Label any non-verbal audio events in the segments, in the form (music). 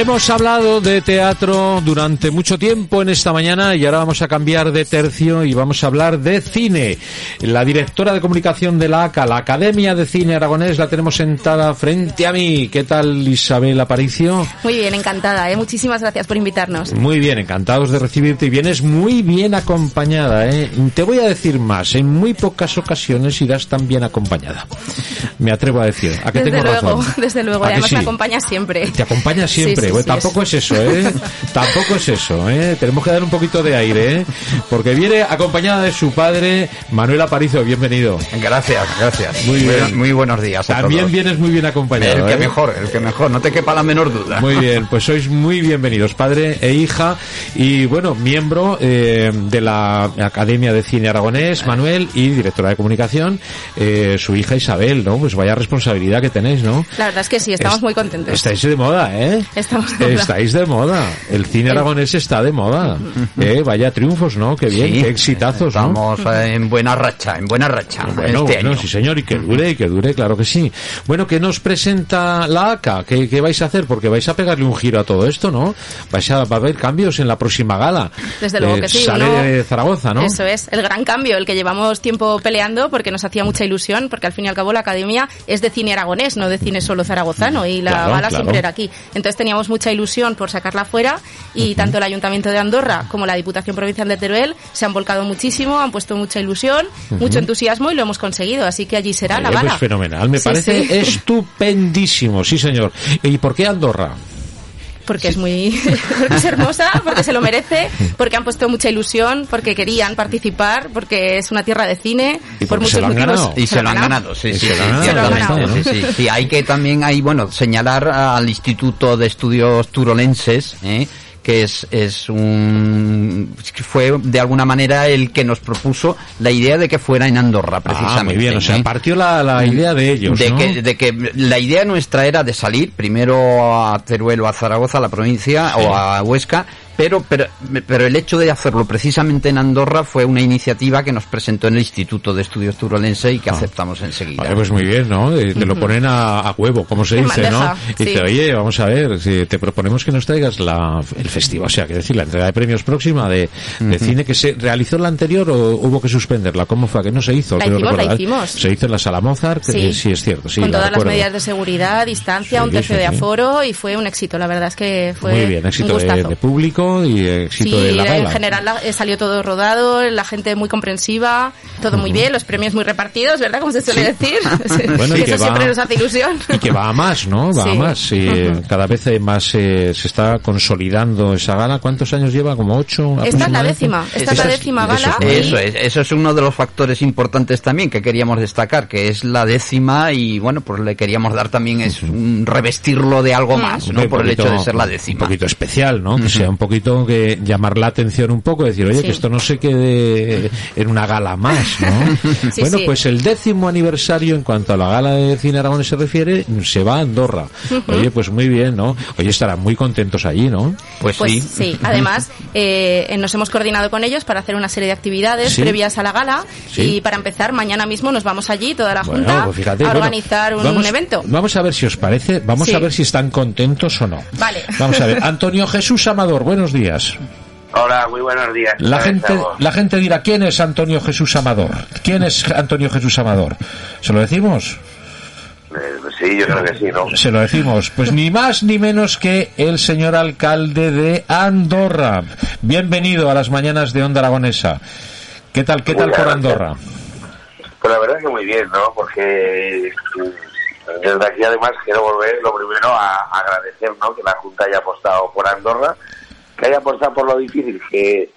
Hemos hablado de teatro durante mucho tiempo en esta mañana y ahora vamos a cambiar de tercio y vamos a hablar de cine. La directora de comunicación de la ACA, la Academia de Cine Aragonés, la tenemos sentada frente a mí. ¿Qué tal Isabel Aparicio? Muy bien, encantada. ¿eh? Muchísimas gracias por invitarnos. Muy bien, encantados de recibirte y vienes muy bien acompañada. ¿eh? Te voy a decir más, en muy pocas ocasiones irás tan bien acompañada. Me atrevo a decir. ¿A que desde tengo luego, razón? (laughs) desde luego. ¿A Además sí? me acompaña siempre. Te acompaña siempre. Sí, sí, Bueno, tampoco es eso, ¿eh? (laughs) tampoco es eso, ¿eh? Tenemos que dar un poquito de aire, ¿eh? Porque viene acompañada de su padre, Manuel Aparicio. Bienvenido. Gracias, gracias. Muy bien. Muy buenos días a También todos. vienes muy bien acompañado. El que ¿eh? mejor, el que mejor, no te quepa la menor duda. Muy (laughs) bien, pues sois muy bienvenidos, padre e hija, y bueno, miembro eh, de la Academia de Cine Aragonés, Manuel, y directora de comunicación, eh, su hija Isabel, ¿no? Pues vaya responsabilidad que tenéis, ¿no? La verdad es que sí, estamos Es- muy contentos. Estáis de moda, ¿eh? Estamos de (laughs) moda. Estáis de moda. El cine aragonés está de moda. (laughs) ¿Eh? Vaya triunfos, ¿no? Qué bien, Sí, qué exitazos, ¿no? Estamos eh, en buena racha, en buena racha. Bueno, este bueno, año. sí señor, y que dure, y que dure, claro que sí. Bueno, ¿qué nos presenta la ACA? ¿Qué, qué vais a hacer? Porque vais a pegarle un giro a todo esto, ¿no? Vais a, va a haber cambios en la próxima gala. Desde luego Eh, que sí, Sale uno- de Zaragoza, ¿no? Eso es, el gran cambio, el que llevamos tiempo peleando porque nos hacía mucha ilusión, porque al fin y al cabo la academia es de cine aragonés, no de cine solo zaragozano, y la Claro, gala claro. siempre era aquí. Entonces teníamos mucha ilusión por sacarla fuera y tanto el Ayuntamiento de Andorra como la Diputación Provincial de Teruel se han volcado muchísimo, han puesto mucha ilusión, mucho entusiasmo y lo hemos conseguido, así que allí será la gala. pues fenomenal, me Sí, parece sí. estupendísimo, sí señor. ¿Y por qué Andorra? Porque es muy (laughs) porque es hermosa, porque se lo merece, porque han puesto mucha ilusión, porque querían participar, porque es una tierra de cine, Y por muchos motivos. Y se, lo han ganado, sí, sí. Sí, hay que también, hay, bueno, señalar al Instituto de Estudios Turolenses, ¿eh? Que es, es un, fue de alguna manera el que nos propuso la idea de que fuera en Andorra, precisamente. Ah, muy bien, o sea, ¿eh? partió la, la idea de ellos, de, ¿no? que, de que la idea nuestra era de salir primero a Teruel o a Zaragoza, a la provincia, o a Huesca, pero, pero, pero el hecho de hacerlo precisamente en Andorra fue una iniciativa que nos presentó en el Instituto de Estudios Turolense y que aceptamos enseguida. Vale, pues muy bien, ¿no? Eh, Te lo ponen a, a huevo, como se (laughs) dice, bandeja, ¿no? Y sí. te oye, vamos a ver, si te proponemos que nos traigas la, el festival, o sea, que decir, la entrega de premios próxima de, de cine que se realizó la anterior o hubo que suspenderla. ¿Cómo fue? Que no se hizo. La hicimos, la recordar. hicimos. Se hizo en la sala Mozart, Sí. sí es cierto, sí. con la todas las medidas de seguridad, distancia, Sí, un tercio sí, de aforo y fue un éxito. La verdad es que fue Muy bien, un éxito de, gustazo. de público y éxito Sí, de la en gala. general la- eh, salió todo rodado, la gente muy comprensiva, todo muy bien, los premios muy repartidos, ¿verdad? Como se suele decir. (laughs) Bueno, y Eso que va- siempre nos hace ilusión. Y que va a más, ¿no? Va a Sí. más. Y, eh, Cada vez más eh, se está consolidando esa gala. ¿Cuántos años lleva? ¿Como ocho? Esta es la décima, esta es la Eso décima eso gala. Eso es, eso es uno de los factores importantes también que queríamos destacar, que es la décima y bueno, pues le queríamos dar también es un revestirlo de algo más, ¿no? un Por el hecho de ser la Un décima. poquito especial, ¿no? Que sea un poquito que llamar la atención un poco, decir, oye, Sí. que esto no se quede en una gala más, ¿no? (laughs) Sí, bueno, sí. pues el décimo aniversario en cuanto a la gala de cine Aragón se refiere, se va a Andorra. Oye, pues muy bien, ¿no? Oye, estarán muy contentos allí, ¿no? Pues, Pues sí. sí, (laughs) además eh, nos hemos coordinado con ellos para hacer una serie de actividades Sí. previas a la gala Sí. y para empezar mañana mismo nos vamos allí toda la Bueno, junta pues fíjate, a bueno, organizar un vamos- evento. Vamos a ver si os parece, vamos Sí. a ver si están contentos o no. Vale. Vamos a ver, Antonio Jesús Amador, buenos días. Hola, muy buenos días. La gente, la gente dirá, ¿quién es Antonio Jesús Amador? ¿Quién es Antonio Jesús Amador? ¿Se lo decimos? Eh, sí, yo creo que sí, ¿no? Se lo decimos. Pues ni más ni menos que el señor alcalde de Andorra. Bienvenido a las mañanas de Onda Aragonesa. ¿Qué tal, qué tal por Andorra? Pues la verdad es que muy bien, ¿no? Porque mm, desde aquí además quiero volver lo primero a agradecer, ¿no? Que la Junta haya apostado por Andorra, que haya apostado por lo difícil que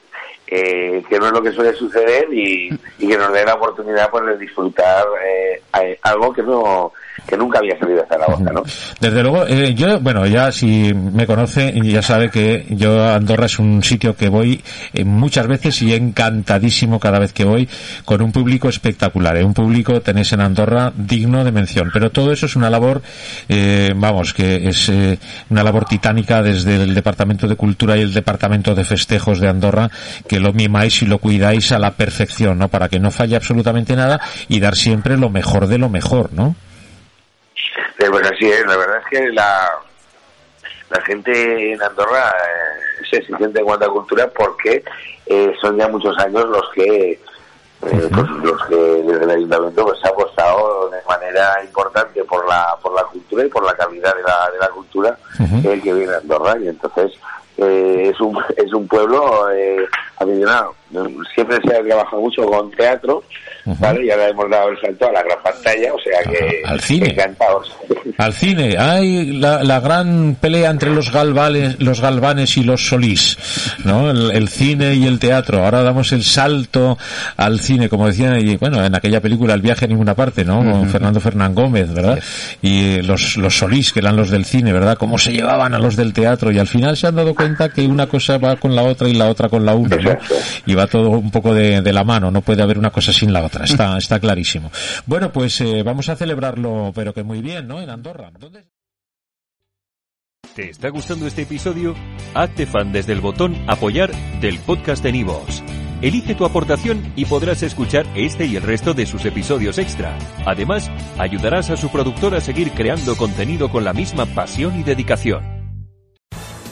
que no es lo que suele suceder y, que nos dé la oportunidad pues, de disfrutar eh, algo que no que nunca había salido a Zaragoza, ¿no? Desde luego, eh, yo, bueno, ya si me conoce, ya sabe que yo Andorra es un sitio que voy eh, muchas veces y encantadísimo cada vez que voy con un público espectacular, ¿eh? un público tenéis en Andorra digno de mención, pero todo eso es una labor, vamos, que es una labor titánica desde el Departamento de Cultura y el Departamento de Festejos de Andorra, que lo mimáis y lo cuidáis a la perfección, ¿no? Para que no falle absolutamente nada y dar siempre lo mejor de lo mejor, ¿no? Pues así es, la verdad es que la, la gente en Andorra eh, es exigente en cuanto a cultura porque eh, son ya muchos años los que eh, pues, los que desde el ayuntamiento pues, se ha apostado de manera importante por la por la cultura y por la calidad de la, de la cultura que viene a Andorra. Y entonces es un (laughs) es un pueblo eh, aficionado siempre se ha trabajado mucho con teatro ¿vale? Y ahora hemos dado el salto a la gran pantalla, o sea que al cine. encantados. Al cine. Hay la, la, gran pelea entre los galvanes, los galvanes y los solís, ¿no? El, cine y el teatro. Ahora damos el salto al cine, como decían, y bueno, en aquella película El viaje a ninguna parte, ¿no? Con Fernando Fernán Gómez, ¿verdad? Y los, los solís, que eran los del cine, ¿verdad? Cómo se llevaban a los del teatro y al final se han dado cuenta que una cosa va con la otra y la otra con la una, ¿no? Y va todo un poco de, de la mano, no puede haber una cosa sin la otra, está, (laughs) está clarísimo. Bueno, pues eh, vamos a celebrarlo, pero que muy bien, ¿no? En Andorra. ¿Te está gustando este episodio? Hazte fan desde el botón apoyar del podcast de Nivos. Elige tu aportación y podrás escuchar este y el resto de sus episodios extra. Además, ayudarás a su productor a seguir creando contenido con la misma pasión y dedicación.